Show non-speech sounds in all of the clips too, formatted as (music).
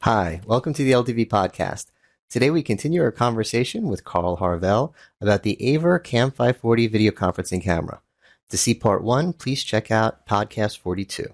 Hi, welcome to the LDV podcast. Today we continue our conversation with Carl Harvell about the Aver Cam 540 video conferencing camera. To see part one, please check out podcast 42.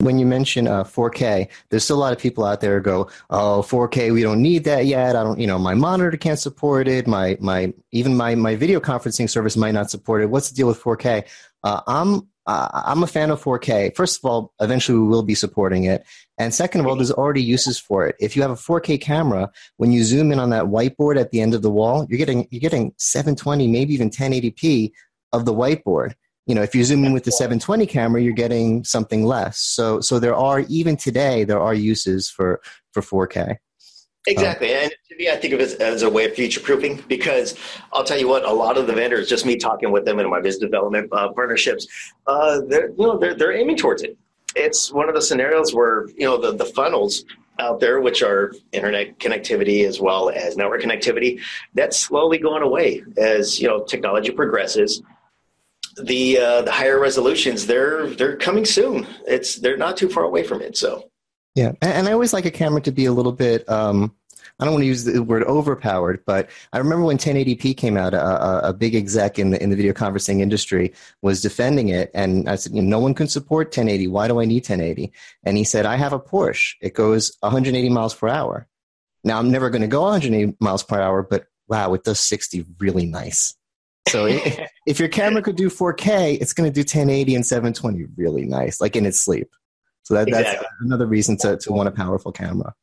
When you mention uh, 4K, there's still a lot of people out there who go, "Oh, 4K, we don't need that yet. I don't, you know, my monitor can't support it. My, my, even my, my video conferencing service might not support it. What's the deal with 4K?" Uh, I'm, uh, I'm a fan of 4K. First of all, eventually we will be supporting it, and second of all, there's already uses for it. If you have a 4K camera, when you zoom in on that whiteboard at the end of the wall, you're getting you're getting 720, maybe even 1080p of the whiteboard you know if you zoom in with the 720 camera you're getting something less so so there are even today there are uses for for 4k Exactly. Um, and to me, I think of it as a way of future proofing because I'll tell you what, a lot of the vendors, just me talking with them in my business development uh, partnerships, uh, they're, you know, they're, they're aiming towards it. It's one of the scenarios where, you know, the, the funnels out there, which are internet connectivity as well as network connectivity, that's slowly going away as, you know, technology progresses the uh, the higher resolutions they're they're coming soon. It's they're not too far away from it. So yeah, and, I always like a camera to be a little bit. Um, I don't want to use the word overpowered, but I remember when 1080p came out, a, a, big exec in the in the video conferencing industry was defending it, and I said, no one can support 1080. Why do I need 1080? And he said, I have a Porsche. It goes 180 miles per hour. Now I'm never going to go 180 miles per hour, but wow, it does 60 really nice. So (laughs) if your camera could do 4K, it's going to do 1080 and 720 really nice, like in its sleep. So that, exactly. that's another reason to, to want a powerful camera.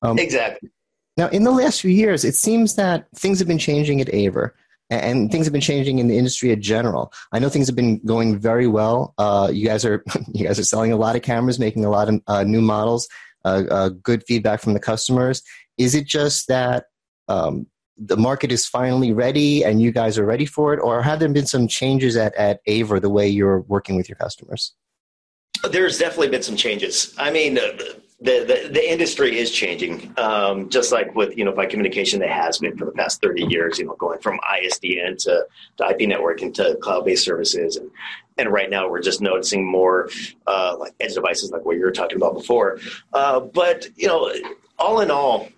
Um, exactly. Now, in the last few years, it seems that things have been changing at Aver, and things have been changing in the industry in general. I know things have been going very well. Uh, you guys are (laughs) you guys are selling a lot of cameras, making a lot of uh, new models. Uh, uh good feedback from the customers. Is it just that um, the market is finally ready and you guys are ready for it, or have there been some changes at, at Aver the way you're working with your customers? There's definitely been some changes. I mean, the, the, the industry is changing, um, just like with you know by communication, that has been for the past 30 years, you know, going from ISDN to, to IP networking to cloud-based services. And, and right now we're just noticing more uh, like edge devices like what you were talking about before. Uh, but, you know, all in all,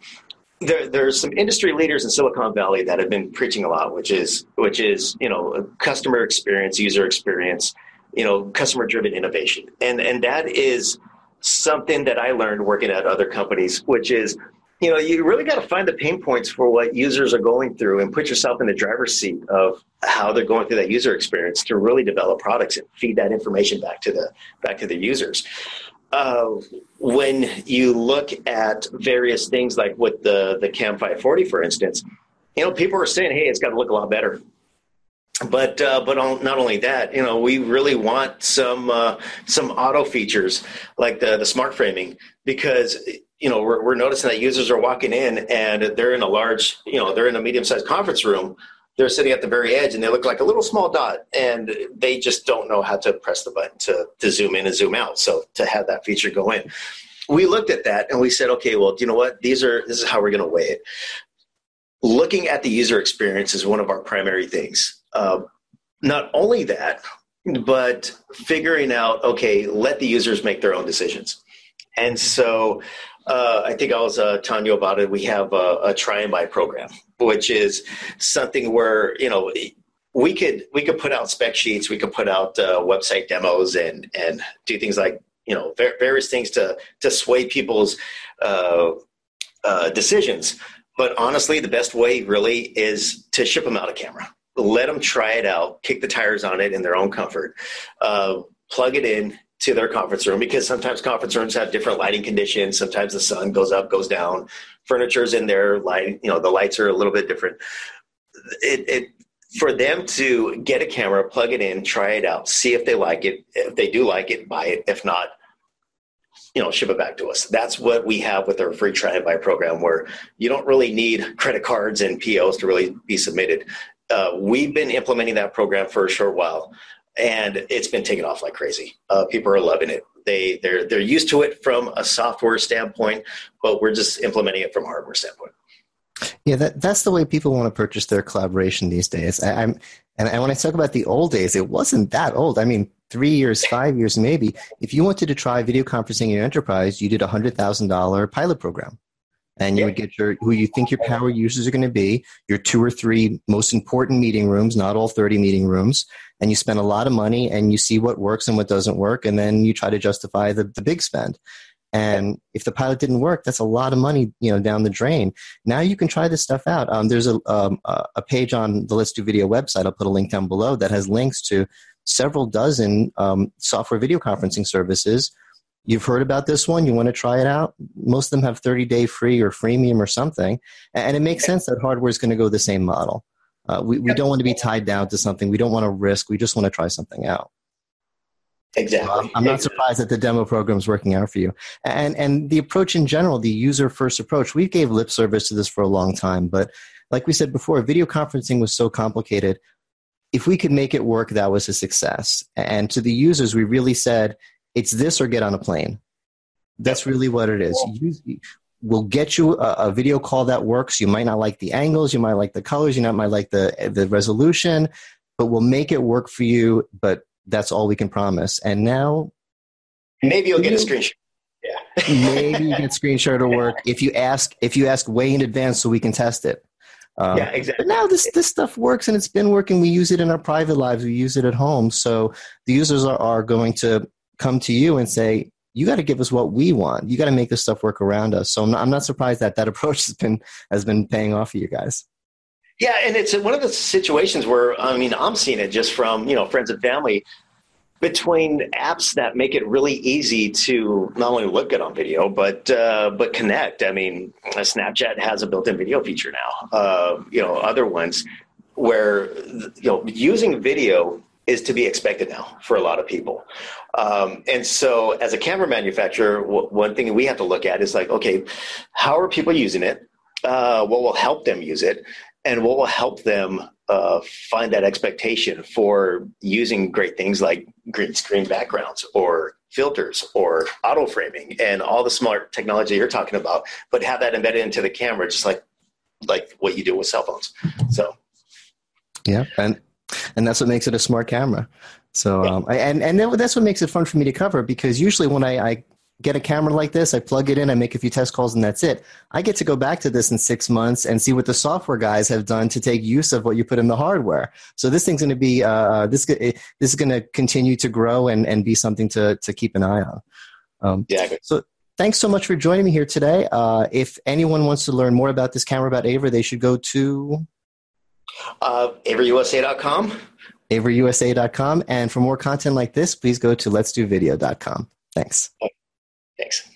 there, there's some industry leaders in Silicon Valley that have been preaching a lot, which is which is you know customer experience, user experience, you know, customer driven innovation, and and that is something that I learned working at other companies, which is you know you really got to find the pain points for what users are going through and put yourself in the driver's seat of how they're going through that user experience to really develop products and feed that information back to the back to the users uh, when you look at various things like with the the Cam 540, for instance, you know, people are saying, "Hey, it's got to look a lot better." But uh, but not only that, you know, we really want some uh, some auto features like the the smart framing because you know we're, we're noticing that users are walking in and they're in a large, you know, they're in a medium sized conference room. They're sitting at the very edge and they look like a little small dot and they just don't know how to press the button to, to zoom in and zoom out. So to have that feature go in. We looked at that and we said okay well you know what? These are this is how we're going to weigh it. Looking at the user experience is one of our primary things uh, not only that but figuring out okay let the users make their own decisions and so uh, I think I was uh, telling you about it. We have a, a try and buy program, which is something where you know we could we could put out spec sheets, we could put out uh, website demos, and and do things like you know various things to to sway people's uh, uh, decisions. But honestly, the best way really is to ship them out a camera. Let them try it out, kick the tires on it in their own comfort, uh, plug it in, to their conference room because sometimes conference rooms have different lighting conditions. Sometimes the sun goes up, goes down. Furniture's in there, light, you know, the lights are a little bit different. It, it for them to get a camera, plug it in, try it out, see if they like it. If they do like it, buy it. If not, you know, ship it back to us. That's what we have with our free try and buy program, where you don't really need credit cards and POs to really be submitted. Uh, we've been implementing that program for a short while and it's been taken off like crazy. Uh, people are loving it. They they're they're used to it from a software standpoint, but we're just implementing it from a hardware standpoint. Yeah, that, that's the way people want to purchase their collaboration these days. I, am and, and when I talk about the old days, it wasn't that old. I mean, three years, five years, maybe. If you wanted to try video conferencing in your enterprise, you did a hundred thousand dollar pilot program, and you would get your who you think your power users are going to be, your two or three most important meeting rooms, not all thirty meeting rooms, and you spend a lot of money and you see what works and what doesn't work, and then you try to justify the, the big spend. And if the pilot didn't work, that's a lot of money, you know, down the drain. Now you can try this stuff out. Um, there's a um, a page on the Let's Do Video website. I'll put a link down below that has links to several dozen um, software video conferencing services. You've heard about this one. You want to try it out. Most of them have 30 day free or freemium or something, and it makes sense that hardware is going to go the same model. Uh, we, we don't want to be tied down to something. We don't want to risk. We just want to try something out. Exactly. I'm not surprised that the demo program is working out for you. And and the approach in general, the user first approach, we gave lip service to this for a long time, but like we said before, video conferencing was so complicated. If we could make it work, that was a success. And to the users, we really said, it's this or get on a plane. That's really what it is. we'll get you a, a, video call that works. You might not like the angles, you might like the colors, you might like the the resolution, but we'll make it work for you. But that's all we can promise. And now, maybe you'll get a screenshot. Yeah, (laughs) maybe you get a screen share to work if you ask if you ask way in advance so we can test it. Um, yeah, exactly. But now this this stuff works and it's been working. We use it in our private lives. We use it at home. So the users are, are going to come to you and say, "You got to give us what we want. You got to make this stuff work around us." So I'm not, I'm not surprised that that (laughs) approach has been has been paying off for you guys. Yeah, and it's one of the situations where I mean I'm seeing it just from you know friends and family between apps that make it really easy to not only look good on video but uh, but connect. I mean, Snapchat has a built-in video feature now. Uh, you know, other ones where you know using video is to be expected now for a lot of people. Um, and so, as a camera manufacturer, w- one thing we have to look at is like, okay, how are people using it? Uh, what will help them use it? and what will help them uh, find that expectation for using great things like green screen backgrounds or filters or auto framing and all the smart technology you're talking about, but have that embedded into the camera, just like like what you do with cell phones. So, yeah, and and that's what makes it a smart camera. So, um, I, and and that's what makes it fun for me to cover because usually when I, I get a camera like this, I plug it in, I make a few test calls, and that's it. I get to go back to this in six months and see what the software guys have done to take use of what you put in the hardware. So this thing's going to be uh, uh this this is going to continue to grow and and be something to to keep an eye on. Um, yeah. So. Thanks so much for joining me here today. Uh, if anyone wants to learn more about this camera about Aver, they should go to uh, averusa.com. averusa.com. And for more content like this, please go to let's do video.com. Thanks. Thanks.